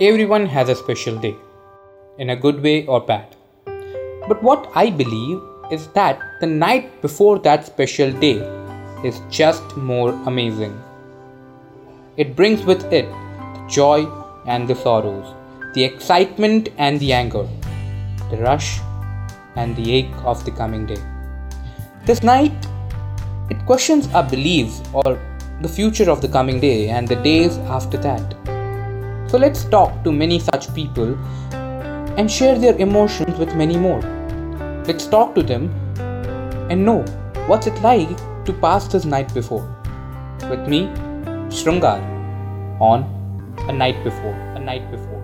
Everyone has a special day, in a good way or bad. But what I believe is that the night before that special day is just more amazing. It brings with it the joy and the sorrows, the excitement and the anger, the rush and the ache of the coming day. This night, it questions our beliefs or the future of the coming day and the days after that. So let's talk to many such people and share their emotions with many more. Let's talk to them and know what's it like to pass this night before. With me, Shrungar, on A Night Before, A Night Before.